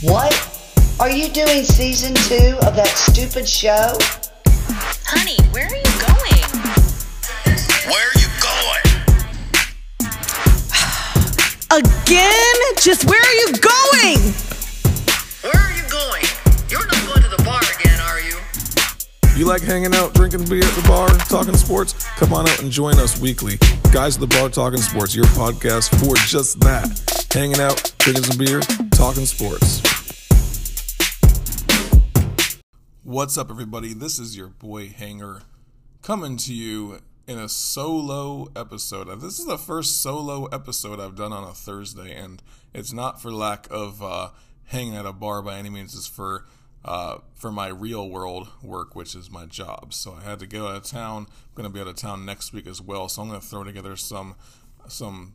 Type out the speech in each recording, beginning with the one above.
What? Are you doing season two of that stupid show? Honey, where are you going? Where are you going? Again? Just where are you going? Where are you going? You're not going to the bar again, are you? You like hanging out, drinking beer at the bar, talking sports? Come on out and join us weekly. Guys at the Bar Talking Sports, your podcast for just that. Hanging out, drinking some beer, talking sports. What's up, everybody? This is your boy Hanger coming to you in a solo episode. This is the first solo episode I've done on a Thursday, and it's not for lack of uh, hanging at a bar by any means. It's for uh, for my real world work, which is my job. So I had to go out of town. I'm going to be out of town next week as well. So I'm going to throw together some some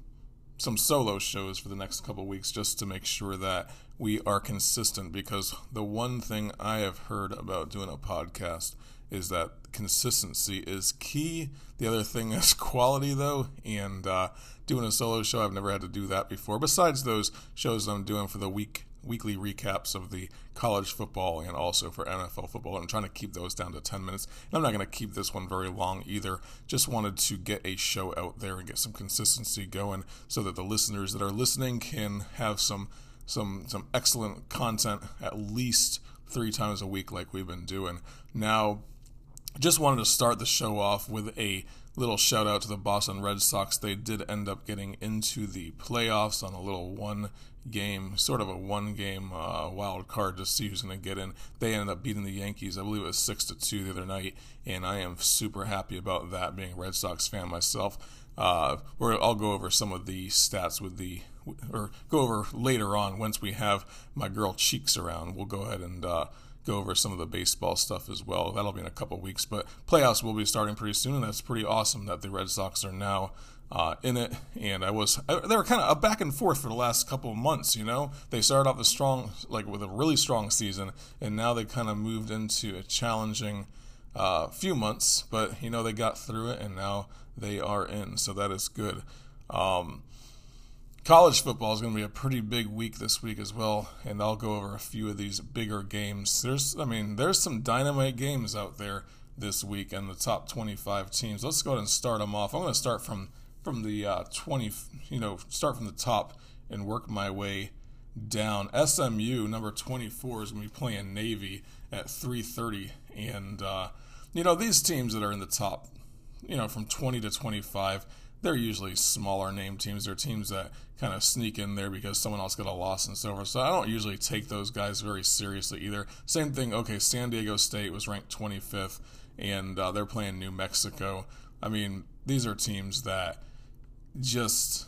some solo shows for the next couple weeks just to make sure that we are consistent because the one thing I have heard about doing a podcast is that consistency is key. The other thing is quality, though, and uh, doing a solo show, I've never had to do that before. Besides those shows I'm doing for the week weekly recaps of the college football and also for NFL football. I'm trying to keep those down to 10 minutes. And I'm not going to keep this one very long either. Just wanted to get a show out there and get some consistency going so that the listeners that are listening can have some some some excellent content at least 3 times a week like we've been doing. Now, just wanted to start the show off with a little shout out to the Boston Red Sox. They did end up getting into the playoffs on a little one game, sort of a one game uh, wild card to see who's going to get in. They ended up beating the Yankees. I believe it was six to two the other night, and I am super happy about that. Being a Red Sox fan myself, uh, I'll go over some of the stats with the or go over later on once we have my girl Cheeks around. We'll go ahead and. Uh, go over some of the baseball stuff as well. That'll be in a couple weeks, but playoffs will be starting pretty soon, and that's pretty awesome that the Red Sox are now uh, in it. And I was I, they were kind of a back and forth for the last couple of months. You know, they started off a strong, like with a really strong season, and now they kind of moved into a challenging uh, few months. But you know, they got through it, and now they are in, so that is good. Um, college football is going to be a pretty big week this week as well, and I'll go over a few of these bigger games. There's, I mean, there's some dynamite games out there this week and the top 25 teams. Let's go ahead and start them off. I'm going to start from from the uh, 20, you know, start from the top and work my way down. SMU number 24 is going to be playing Navy at 3:30, and uh, you know these teams that are in the top, you know, from 20 to 25 they're usually smaller name teams. They're teams that kind of sneak in there because someone else got a loss and so forth. So I don't usually take those guys very seriously either. Same thing. Okay, San Diego State was ranked 25th, and uh, they're playing New Mexico. I mean, these are teams that just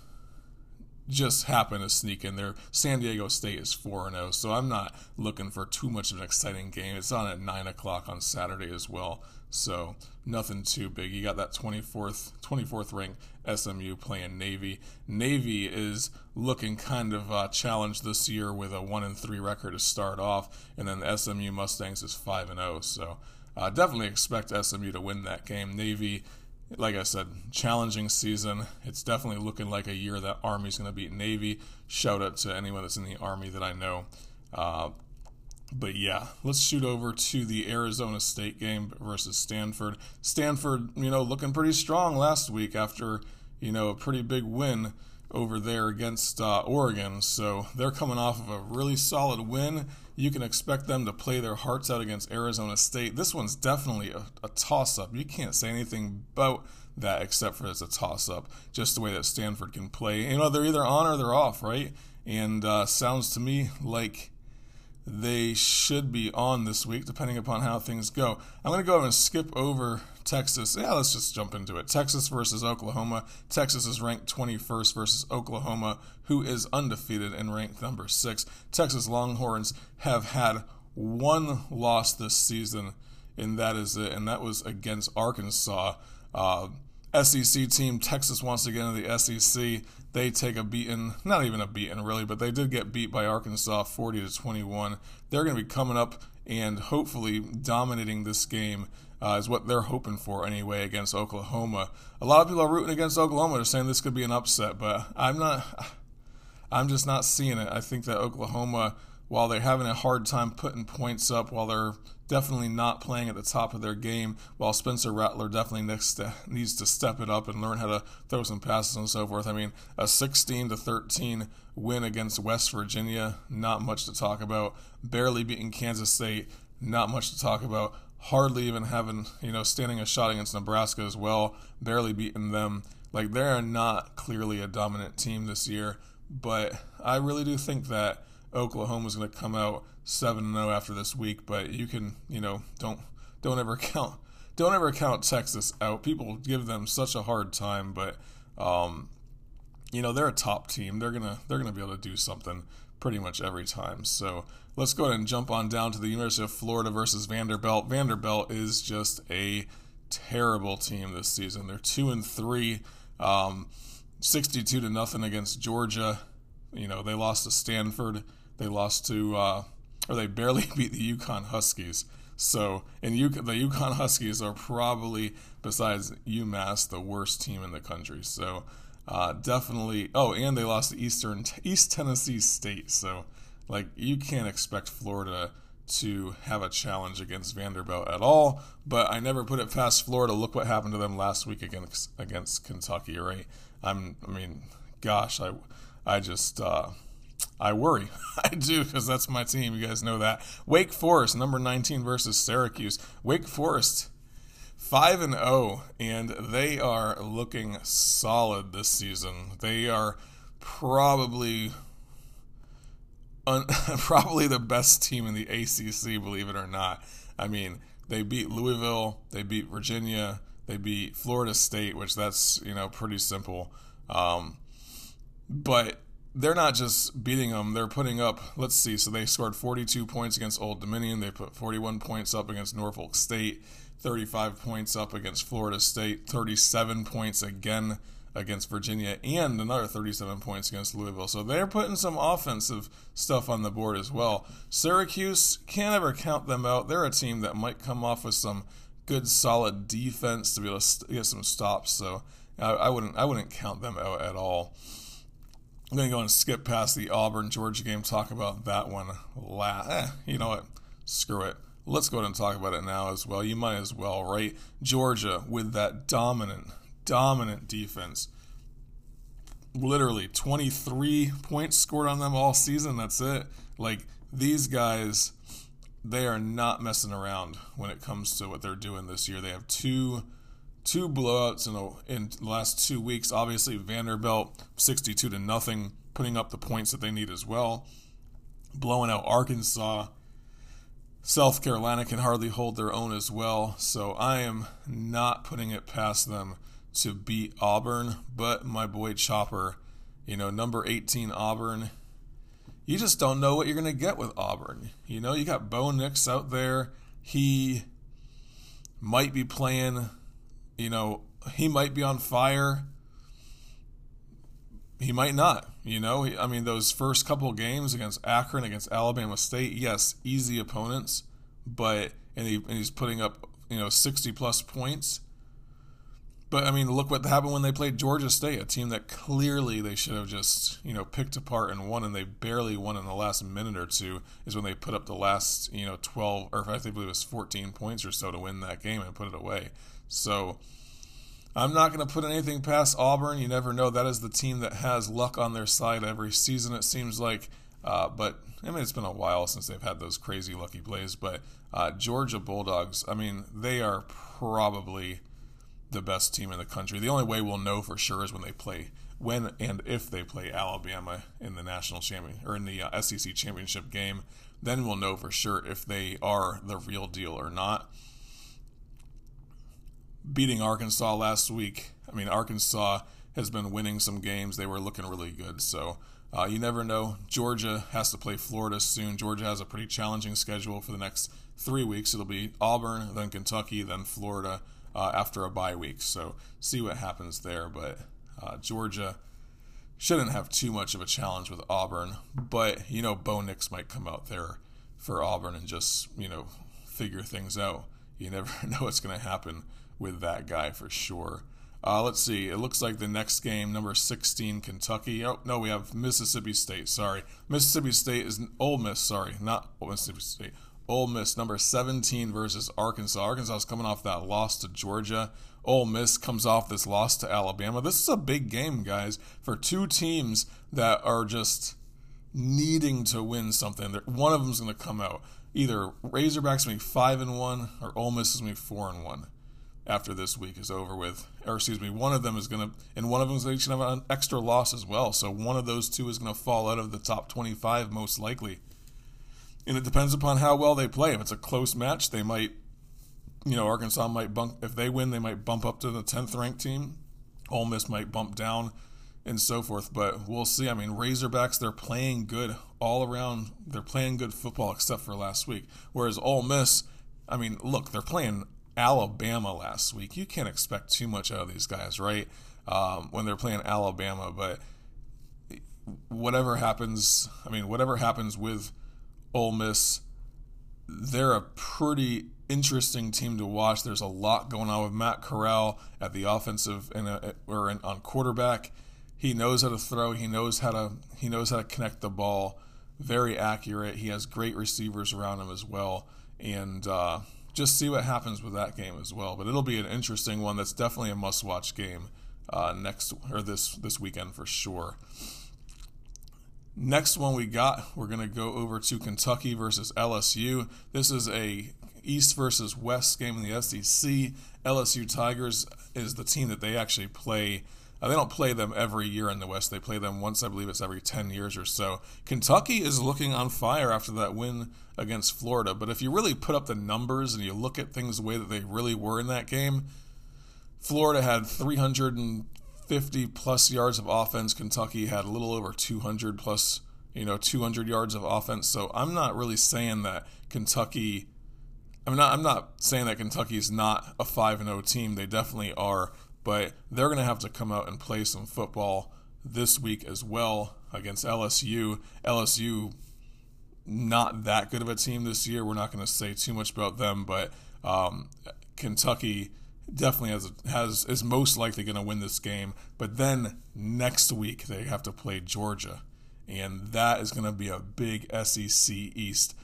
just happen to sneak in there. San Diego State is 4 0, so I'm not looking for too much of an exciting game. It's on at 9 o'clock on Saturday as well, so nothing too big. You got that 24th 24th ranked SMU playing Navy. Navy is looking kind of uh, challenged this year with a 1 and 3 record to start off, and then the SMU Mustangs is 5 and 0, so uh, definitely expect SMU to win that game. Navy like I said, challenging season. It's definitely looking like a year that Army's going to beat Navy. Shout out to anyone that's in the Army that I know. Uh, but yeah, let's shoot over to the Arizona State game versus Stanford. Stanford, you know, looking pretty strong last week after, you know, a pretty big win over there against uh, Oregon. So they're coming off of a really solid win. You can expect them to play their hearts out against Arizona State. This one's definitely a, a toss up. You can't say anything about that except for it's a toss up, just the way that Stanford can play. You know, they're either on or they're off, right? And uh, sounds to me like they should be on this week, depending upon how things go. I'm going to go and skip over Texas. Yeah, let's just jump into it. Texas versus Oklahoma. Texas is ranked 21st versus Oklahoma, who is undefeated and ranked number six. Texas Longhorns have had one loss this season, and that is it. And that was against Arkansas. Uh, SEC team, Texas wants to get into the SEC they take a beating, not even a beating really, but they did get beat by Arkansas 40 to 21. They're going to be coming up and hopefully dominating this game uh, is what they're hoping for anyway against Oklahoma. A lot of people are rooting against Oklahoma. They're saying this could be an upset, but I'm not. I'm just not seeing it. I think that Oklahoma while they're having a hard time putting points up, while they're definitely not playing at the top of their game, while Spencer Rattler definitely needs to, needs to step it up and learn how to throw some passes and so forth. I mean, a 16 to 13 win against West Virginia, not much to talk about. Barely beating Kansas State, not much to talk about. Hardly even having, you know, standing a shot against Nebraska as well, barely beating them. Like, they're not clearly a dominant team this year, but I really do think that Oklahoma's going to come out 7 0 after this week, but you can, you know, don't don't ever count don't ever count Texas out. People give them such a hard time, but um, you know, they're a top team. They're going to they're going to be able to do something pretty much every time. So, let's go ahead and jump on down to the University of Florida versus Vanderbilt. Vanderbilt is just a terrible team this season. They're 2 and 3. Um, 62 to nothing against Georgia. You know, they lost to Stanford. They lost to, uh, or they barely beat the UConn Huskies. So, and U- the UConn Huskies are probably, besides UMass, the worst team in the country. So, uh, definitely. Oh, and they lost to Eastern East Tennessee State. So, like, you can't expect Florida to have a challenge against Vanderbilt at all. But I never put it past Florida. Look what happened to them last week against against Kentucky. Right? I'm. I mean, gosh, I, I just. Uh, I worry. I do because that's my team. You guys know that. Wake Forest, number 19 versus Syracuse. Wake Forest, 5 and 0, and they are looking solid this season. They are probably un- probably the best team in the ACC, believe it or not. I mean, they beat Louisville, they beat Virginia, they beat Florida State, which that's, you know, pretty simple. Um, but they're not just beating them, they're putting up, let's see, so they scored 42 points against Old Dominion, they put 41 points up against Norfolk State, 35 points up against Florida State, 37 points again against Virginia, and another 37 points against Louisville. So they're putting some offensive stuff on the board as well. Syracuse, can't ever count them out. They're a team that might come off with some good solid defense to be able to get some stops. So I, I wouldn't I wouldn't count them out at all. I'm going to go and skip past the Auburn Georgia game, talk about that one. last. eh, you know what? Screw it. Let's go ahead and talk about it now as well. You might as well, right? Georgia with that dominant, dominant defense. Literally 23 points scored on them all season. That's it. Like, these guys, they are not messing around when it comes to what they're doing this year. They have two two blowouts in, a, in the last two weeks. Obviously, Vanderbilt 62 to nothing, putting up the points that they need as well. Blowing out Arkansas. South Carolina can hardly hold their own as well. So I am not putting it past them to beat Auburn. But my boy Chopper, you know, number 18 Auburn, you just don't know what you're going to get with Auburn. You know, you got Bo Nix out there. He might be playing you know, he might be on fire. He might not. You know, I mean, those first couple games against Akron, against Alabama State, yes, easy opponents, but and, he, and he's putting up you know sixty plus points. But I mean, look what happened when they played Georgia State, a team that clearly they should have just you know picked apart and won, and they barely won in the last minute or two. Is when they put up the last you know twelve or I think it was fourteen points or so to win that game and put it away. So I'm not going to put anything past Auburn. You never know. That is the team that has luck on their side every season, it seems like. Uh, but I mean, it's been a while since they've had those crazy lucky plays. But uh, Georgia Bulldogs, I mean, they are probably the best team in the country. The only way we'll know for sure is when they play, when and if they play Alabama in the national champion or in the uh, SEC championship game. Then we'll know for sure if they are the real deal or not beating Arkansas last week. I mean, Arkansas has been winning some games. They were looking really good. So uh, you never know. Georgia has to play Florida soon. Georgia has a pretty challenging schedule for the next three weeks. It'll be Auburn, then Kentucky, then Florida uh, after a bye week. So see what happens there. But uh, Georgia shouldn't have too much of a challenge with Auburn. But, you know, Bo Nix might come out there for Auburn and just, you know, figure things out. You never know what's going to happen with that guy for sure. Uh, let's see. It looks like the next game, number 16, Kentucky. Oh, no, we have Mississippi State. Sorry. Mississippi State is Ole Miss. Sorry. Not Mississippi State. Ole Miss, number 17 versus Arkansas. Arkansas is coming off that loss to Georgia. Ole Miss comes off this loss to Alabama. This is a big game, guys, for two teams that are just needing to win something. One of them is going to come out. Either Razorbacks going to be five and one, or Ole Miss is going to be four and one after this week is over with. Or excuse me, one of them is going to, and one of them is going to have an extra loss as well. So one of those two is going to fall out of the top 25 most likely. And it depends upon how well they play. If it's a close match, they might, you know, Arkansas might bump. If they win, they might bump up to the 10th ranked team. Ole Miss might bump down and so forth. But we'll see. I mean, Razorbacks, they're playing good all around. They're playing good football except for last week. Whereas Ole Miss, I mean, look, they're playing Alabama last week. You can't expect too much out of these guys, right? Um, when they're playing Alabama, but whatever happens, I mean, whatever happens with Ole Miss, they're a pretty interesting team to watch. There's a lot going on with Matt Corral at the offensive and uh, or in, on quarterback. He knows how to throw. He knows how to he knows how to connect the ball. Very accurate. He has great receivers around him as well, and uh, just see what happens with that game as well. But it'll be an interesting one. That's definitely a must-watch game uh, next or this this weekend for sure. Next one we got, we're to go over to Kentucky versus LSU. This is a East versus West game in the SEC. LSU Tigers is the team that they actually play. Uh, they don't play them every year in the West. They play them once, I believe it's every 10 years or so. Kentucky is looking on fire after that win against Florida. But if you really put up the numbers and you look at things the way that they really were in that game, Florida had 350 plus yards of offense. Kentucky had a little over 200 plus, you know, 200 yards of offense. So I'm not really saying that Kentucky. I'm not. I'm not saying that Kentucky is not a five and zero team. They definitely are, but they're going to have to come out and play some football this week as well against LSU. LSU not that good of a team this year. We're not going to say too much about them, but um, Kentucky definitely has has is most likely going to win this game. But then next week they have to play Georgia, and that is going to be a big SEC East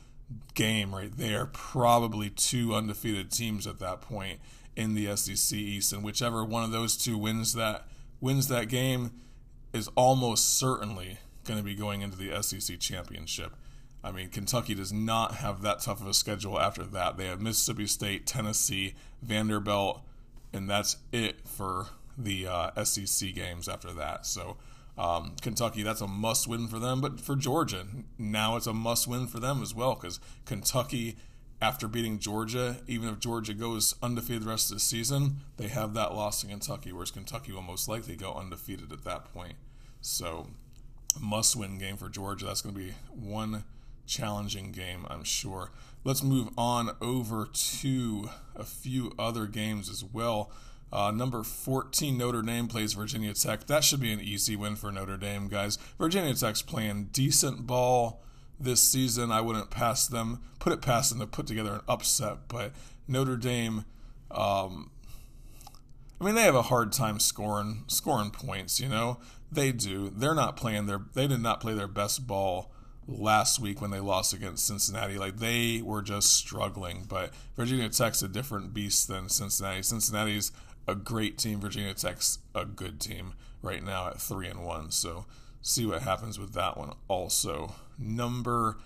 game right there. Probably two undefeated teams at that point in the SEC East, and whichever one of those two wins that wins that game is almost certainly going to be going into the SEC championship. I mean, Kentucky does not have that tough of a schedule after that. They have Mississippi State, Tennessee, Vanderbilt, and that's it for the uh, SEC games after that. So, um, Kentucky, that's a must win for them. But for Georgia, now it's a must win for them as well because Kentucky, after beating Georgia, even if Georgia goes undefeated the rest of the season, they have that loss in Kentucky, whereas Kentucky will most likely go undefeated at that point. So, must win game for Georgia. That's going to be one challenging game, I'm sure. Let's move on over to a few other games as well. Uh, number 14, Notre Dame plays Virginia Tech. That should be an easy win for Notre Dame, guys. Virginia Tech's playing decent ball this season. I wouldn't pass them, put it past them to put together an upset, but Notre Dame, um, I mean, they have a hard time scoring scoring points. You know, they do. They're not playing their. They did not play their best ball last week when they lost against Cincinnati. Like they were just struggling. But Virginia Tech's a different beast than Cincinnati. Cincinnati's a great team. Virginia Tech's a good team right now at three and one. So see what happens with that one. Also, number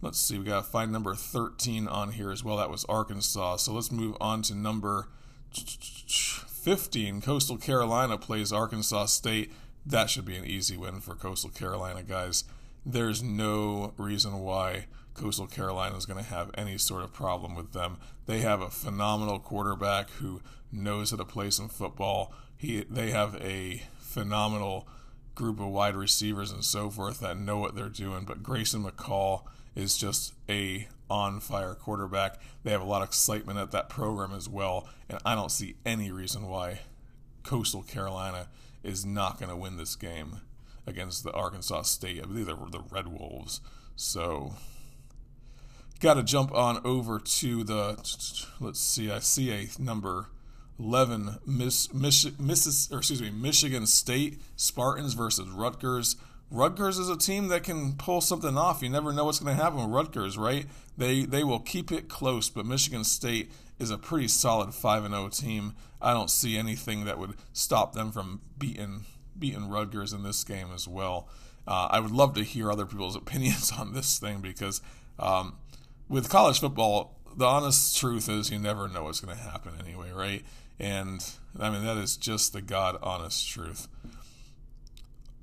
let's see, we got to find number 13 on here as well. That was Arkansas. So let's move on to number 15. Coastal Carolina plays Arkansas State. That should be an easy win for Coastal Carolina, guys there's no reason why Coastal Carolina is going to have any sort of problem with them. They have a phenomenal quarterback who knows how to play some football. He they have a phenomenal group of wide receivers and so forth that know what they're doing. But Grayson McCall is just a on fire quarterback. They have a lot of excitement at that program as well, and I don't see any reason why Coastal Carolina is not going to win this game against the Arkansas State. I believe they were the Red Wolves. So, got to jump on over to the. Let's see. I see a number 11 Miss, Mich- or excuse me, Michigan State Spartans versus Rutgers. Rutgers is a team that can pull something off. You never know what's going to happen with Rutgers, right? They they will keep it close, but Michigan State is a pretty solid 5 and 0 team. I don't see anything that would stop them from beating beating Rutgers in this game as well. Uh, I would love to hear other people's opinions on this thing because um, with college football, the honest truth is you never know what's going to happen anyway, right? And I mean, that is just the God honest truth.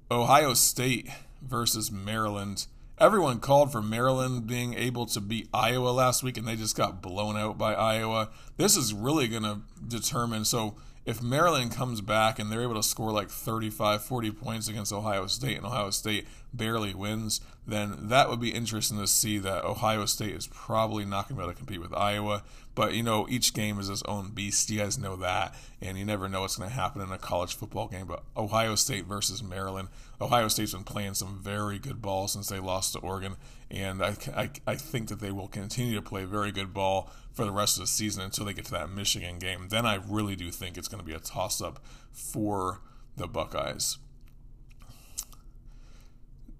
Ohio State versus Maryland. Everyone called for Maryland being able to beat Iowa last week, and they just got blown out by Iowa. This is really going to determine. So, if Maryland comes back and they're able to score like 35, 40 points against Ohio State and Ohio State barely wins, then that would be interesting to see that Ohio State is probably not going to be able to compete with Iowa. But, you know, each game is its own beast. You guys know that. And you never know what's going to happen in a college football game. But Ohio State versus Maryland. Ohio State's been playing some very good ball since they lost to Oregon. And I, I, I think that they will continue to play very good ball for the rest of the season until they get to that Michigan game. Then I really do think it's going to be a toss up for the Buckeyes.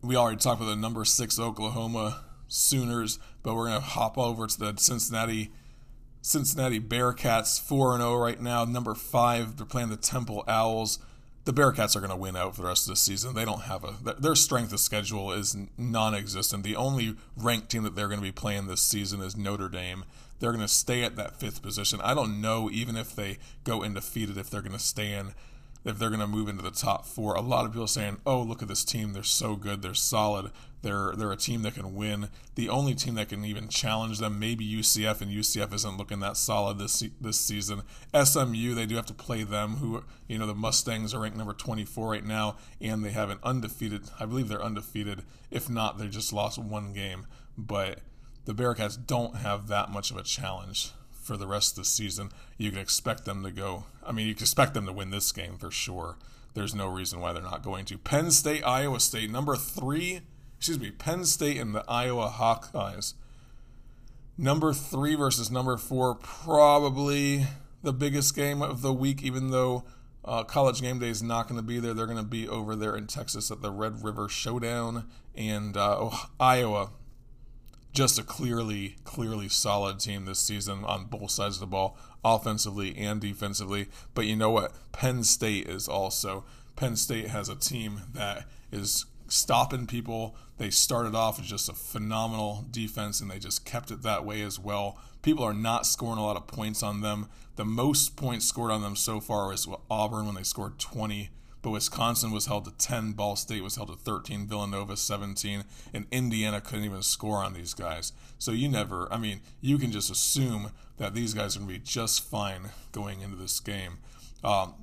We already talked about the number six Oklahoma Sooners, but we're going to hop over to the Cincinnati Cincinnati Bearcats 4 0 right now. Number five, they're playing the Temple Owls. The Bearcats are going to win out for the rest of the season. They don't have a their strength of schedule is non-existent. The only ranked team that they're going to be playing this season is Notre Dame. They're going to stay at that fifth position. I don't know even if they go undefeated if they're going to stay in if they're going to move into the top four. A lot of people saying, "Oh, look at this team. They're so good. They're solid. They're they're a team that can win. The only team that can even challenge them, maybe UCF, and UCF isn't looking that solid this this season. SMU, they do have to play them. Who you know the Mustangs are ranked number 24 right now, and they have an undefeated. I believe they're undefeated. If not, they just lost one game. But the Bearcats don't have that much of a challenge for the rest of the season. You can expect them to go. I mean, you can expect them to win this game for sure. There's no reason why they're not going to. Penn State, Iowa State, number three. Excuse me, Penn State and the Iowa Hawkeyes. Number three versus number four, probably the biggest game of the week, even though uh, College Game Day is not going to be there. They're going to be over there in Texas at the Red River Showdown. And uh, oh, Iowa just a clearly, clearly solid team this season on both sides of the ball, offensively and defensively. But you know what? Penn State is also. Penn State has a team that is stopping people. They started off as just a phenomenal defense and they just kept it that way as well. People are not scoring a lot of points on them. The most points scored on them so far is Auburn when they scored 20 but Wisconsin was held to 10, Ball State was held to 13, Villanova 17, and Indiana couldn't even score on these guys. So you never, I mean, you can just assume that these guys are going to be just fine going into this game. Um,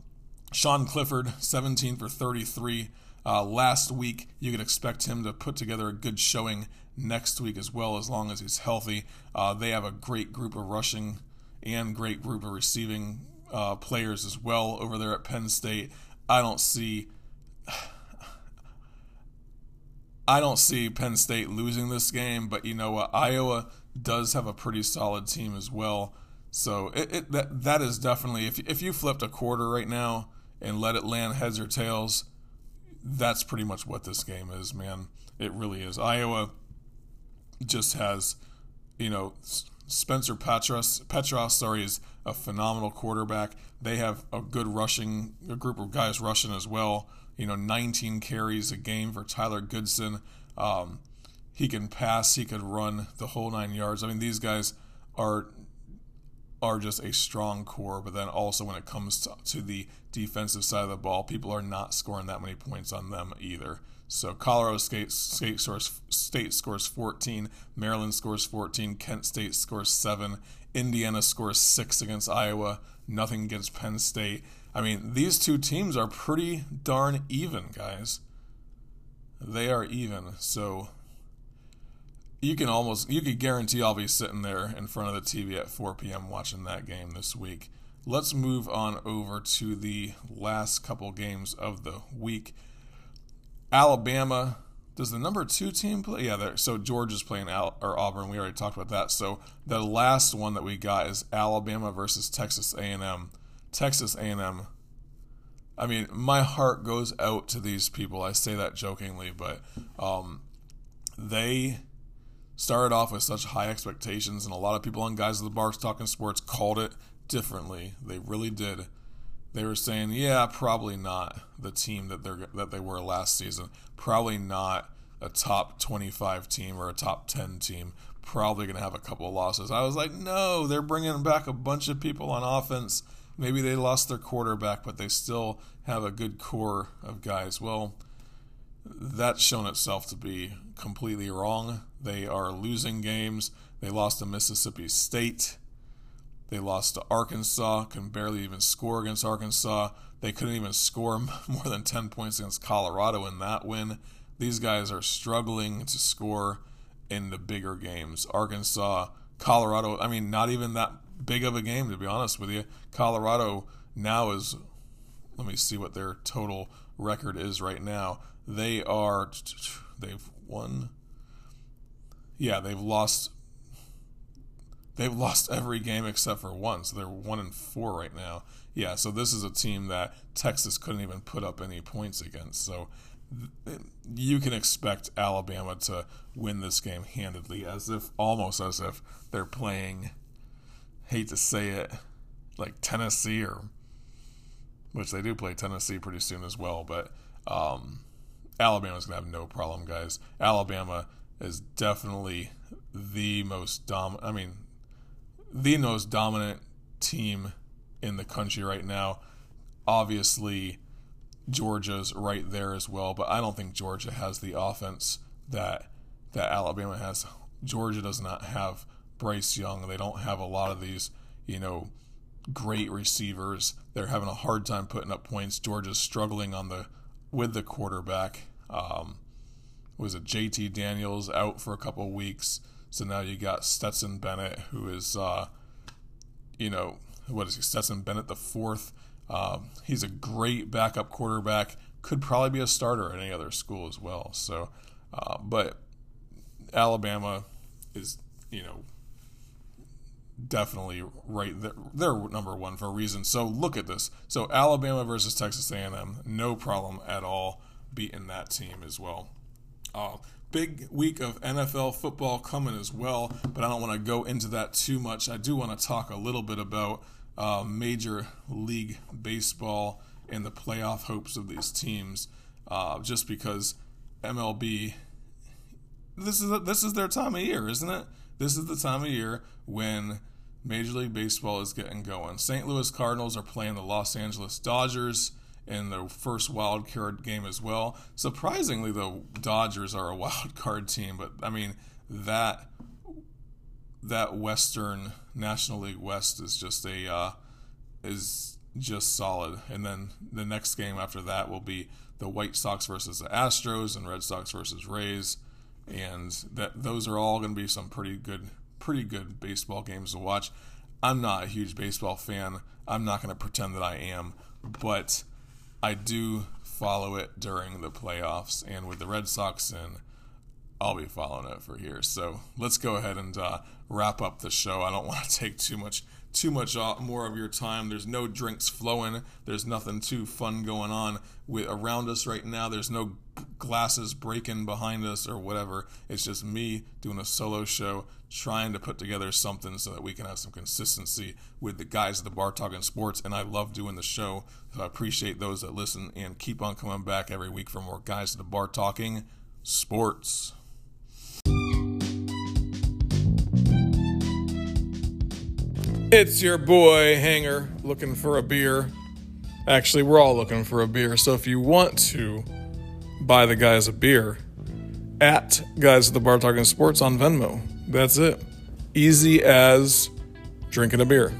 Sean Clifford, 17 for 33. Uh, last week, you could expect him to put together a good showing next week as well, as long as he's healthy. Uh, they have a great group of rushing and great group of receiving uh, players as well over there at Penn State. I don't see I don't see Penn State losing this game, but you know what? Iowa does have a pretty solid team as well. So it, it that that is definitely if if you flipped a quarter right now and let it land heads or tails, that's pretty much what this game is, man. It really is. Iowa just has, you know, Spencer Petras, Petras, sorry, is a phenomenal quarterback. They have a good rushing, a group of guys rushing as well. You know, 19 carries a game for Tyler Goodson. Um, he can pass, he could run the whole nine yards. I mean, these guys are are just a strong core, but then also when it comes to, to the defensive side of the ball, people are not scoring that many points on them either. So Colorado State, State, scores, State scores 14, Maryland scores 14, Kent State scores 7, Indiana scores 6 against Iowa, nothing against Penn State. I mean, these two teams are pretty darn even, guys. They are even. So you can almost you could guarantee I'll be sitting there in front of the TV at 4 p.m. watching that game this week. Let's move on over to the last couple games of the week. Alabama. Does the number two team play? Yeah. So Georgia's playing Al, or Auburn. We already talked about that. So the last one that we got is Alabama versus Texas A&M. Texas A&M. I mean, my heart goes out to these people. I say that jokingly, but um, they started off with such high expectations, and a lot of people on Guys of the Bars Talking Sports called it differently. They really did. They were saying, "Yeah, probably not the team that they're that they were last season. Probably not a top 25 team or a top 10 team. Probably going to have a couple of losses." I was like, "No, they're bringing back a bunch of people on offense. Maybe they lost their quarterback, but they still have a good core of guys." Well, that's shown itself to be completely wrong. They are losing games. They lost to Mississippi State. They lost to Arkansas, can barely even score against Arkansas. They couldn't even score more than 10 points against Colorado in that win. These guys are struggling to score in the bigger games. Arkansas, Colorado, I mean, not even that big of a game, to be honest with you. Colorado now is, let me see what their total record is right now. They are, they've won, yeah, they've lost they've lost every game except for one, so they're one and four right now. Yeah, so this is a team that Texas couldn't even put up any points against. So you can expect Alabama to win this game handedly, as if almost as if they're playing. Hate to say it, like Tennessee or which they do play Tennessee pretty soon as well, but um, Alabama's gonna have no problem, guys. Alabama is definitely the most dom. I mean, the most dominant team in the country right now. Obviously, Georgia's right there as well, but I don't think Georgia has the offense that that Alabama has. Georgia does not have Bryce Young. They don't have a lot of these, you know, great receivers. They're having a hard time putting up points. Georgia's struggling on the with the quarterback. Um, was it JT Daniels out for a couple weeks? So now you got Stetson Bennett, who is, uh, you know, what is he? Stetson Bennett the fourth. Um, he's a great backup quarterback. Could probably be a starter at any other school as well. So, uh, but Alabama is, you know, definitely right there. They're number one for a reason. So look at this. So Alabama versus Texas A&M, no problem at all beating that team as well. Uh, big week of NFL football coming as well, but I don't want to go into that too much. I do want to talk a little bit about uh, Major League Baseball and the playoff hopes of these teams, uh, just because MLB. This is this is their time of year, isn't it? This is the time of year when Major League Baseball is getting going. St. Louis Cardinals are playing the Los Angeles Dodgers in the first wild card game as well. Surprisingly, the Dodgers are a wild card team, but I mean that that Western National League West is just a uh, is just solid. And then the next game after that will be the White Sox versus the Astros and Red Sox versus Rays, and that those are all going to be some pretty good pretty good baseball games to watch. I'm not a huge baseball fan. I'm not going to pretend that I am, but I do follow it during the playoffs, and with the Red Sox in, I'll be following it for here. So let's go ahead and uh, wrap up the show. I don't want to take too much too much uh, more of your time. There's no drinks flowing. There's nothing too fun going on with around us right now. There's no glasses breaking behind us or whatever. It's just me doing a solo show, trying to put together something so that we can have some consistency with the guys at the bar talking sports. And I love doing the show. So I appreciate those that listen and keep on coming back every week for more guys at the bar talking sports. It's your boy Hanger looking for a beer. Actually, we're all looking for a beer. So if you want to buy the guys a beer, at Guys at the Bar Talking Sports on Venmo. That's it. Easy as drinking a beer.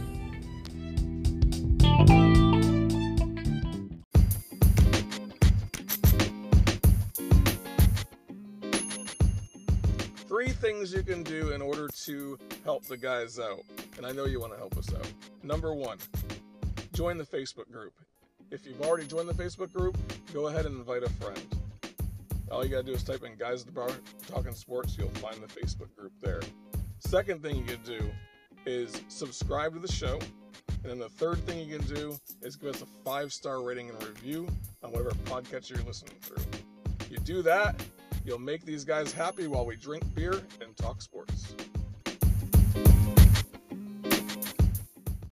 Help the guys out. And I know you want to help us out. Number one, join the Facebook group. If you've already joined the Facebook group, go ahead and invite a friend. All you gotta do is type in Guys at the Bar Talking Sports, you'll find the Facebook group there. Second thing you can do is subscribe to the show And then the third thing you can do is give us a five star rating and review on whatever podcast you're listening through. You do that, you'll make these guys happy while we drink beer and talk sports.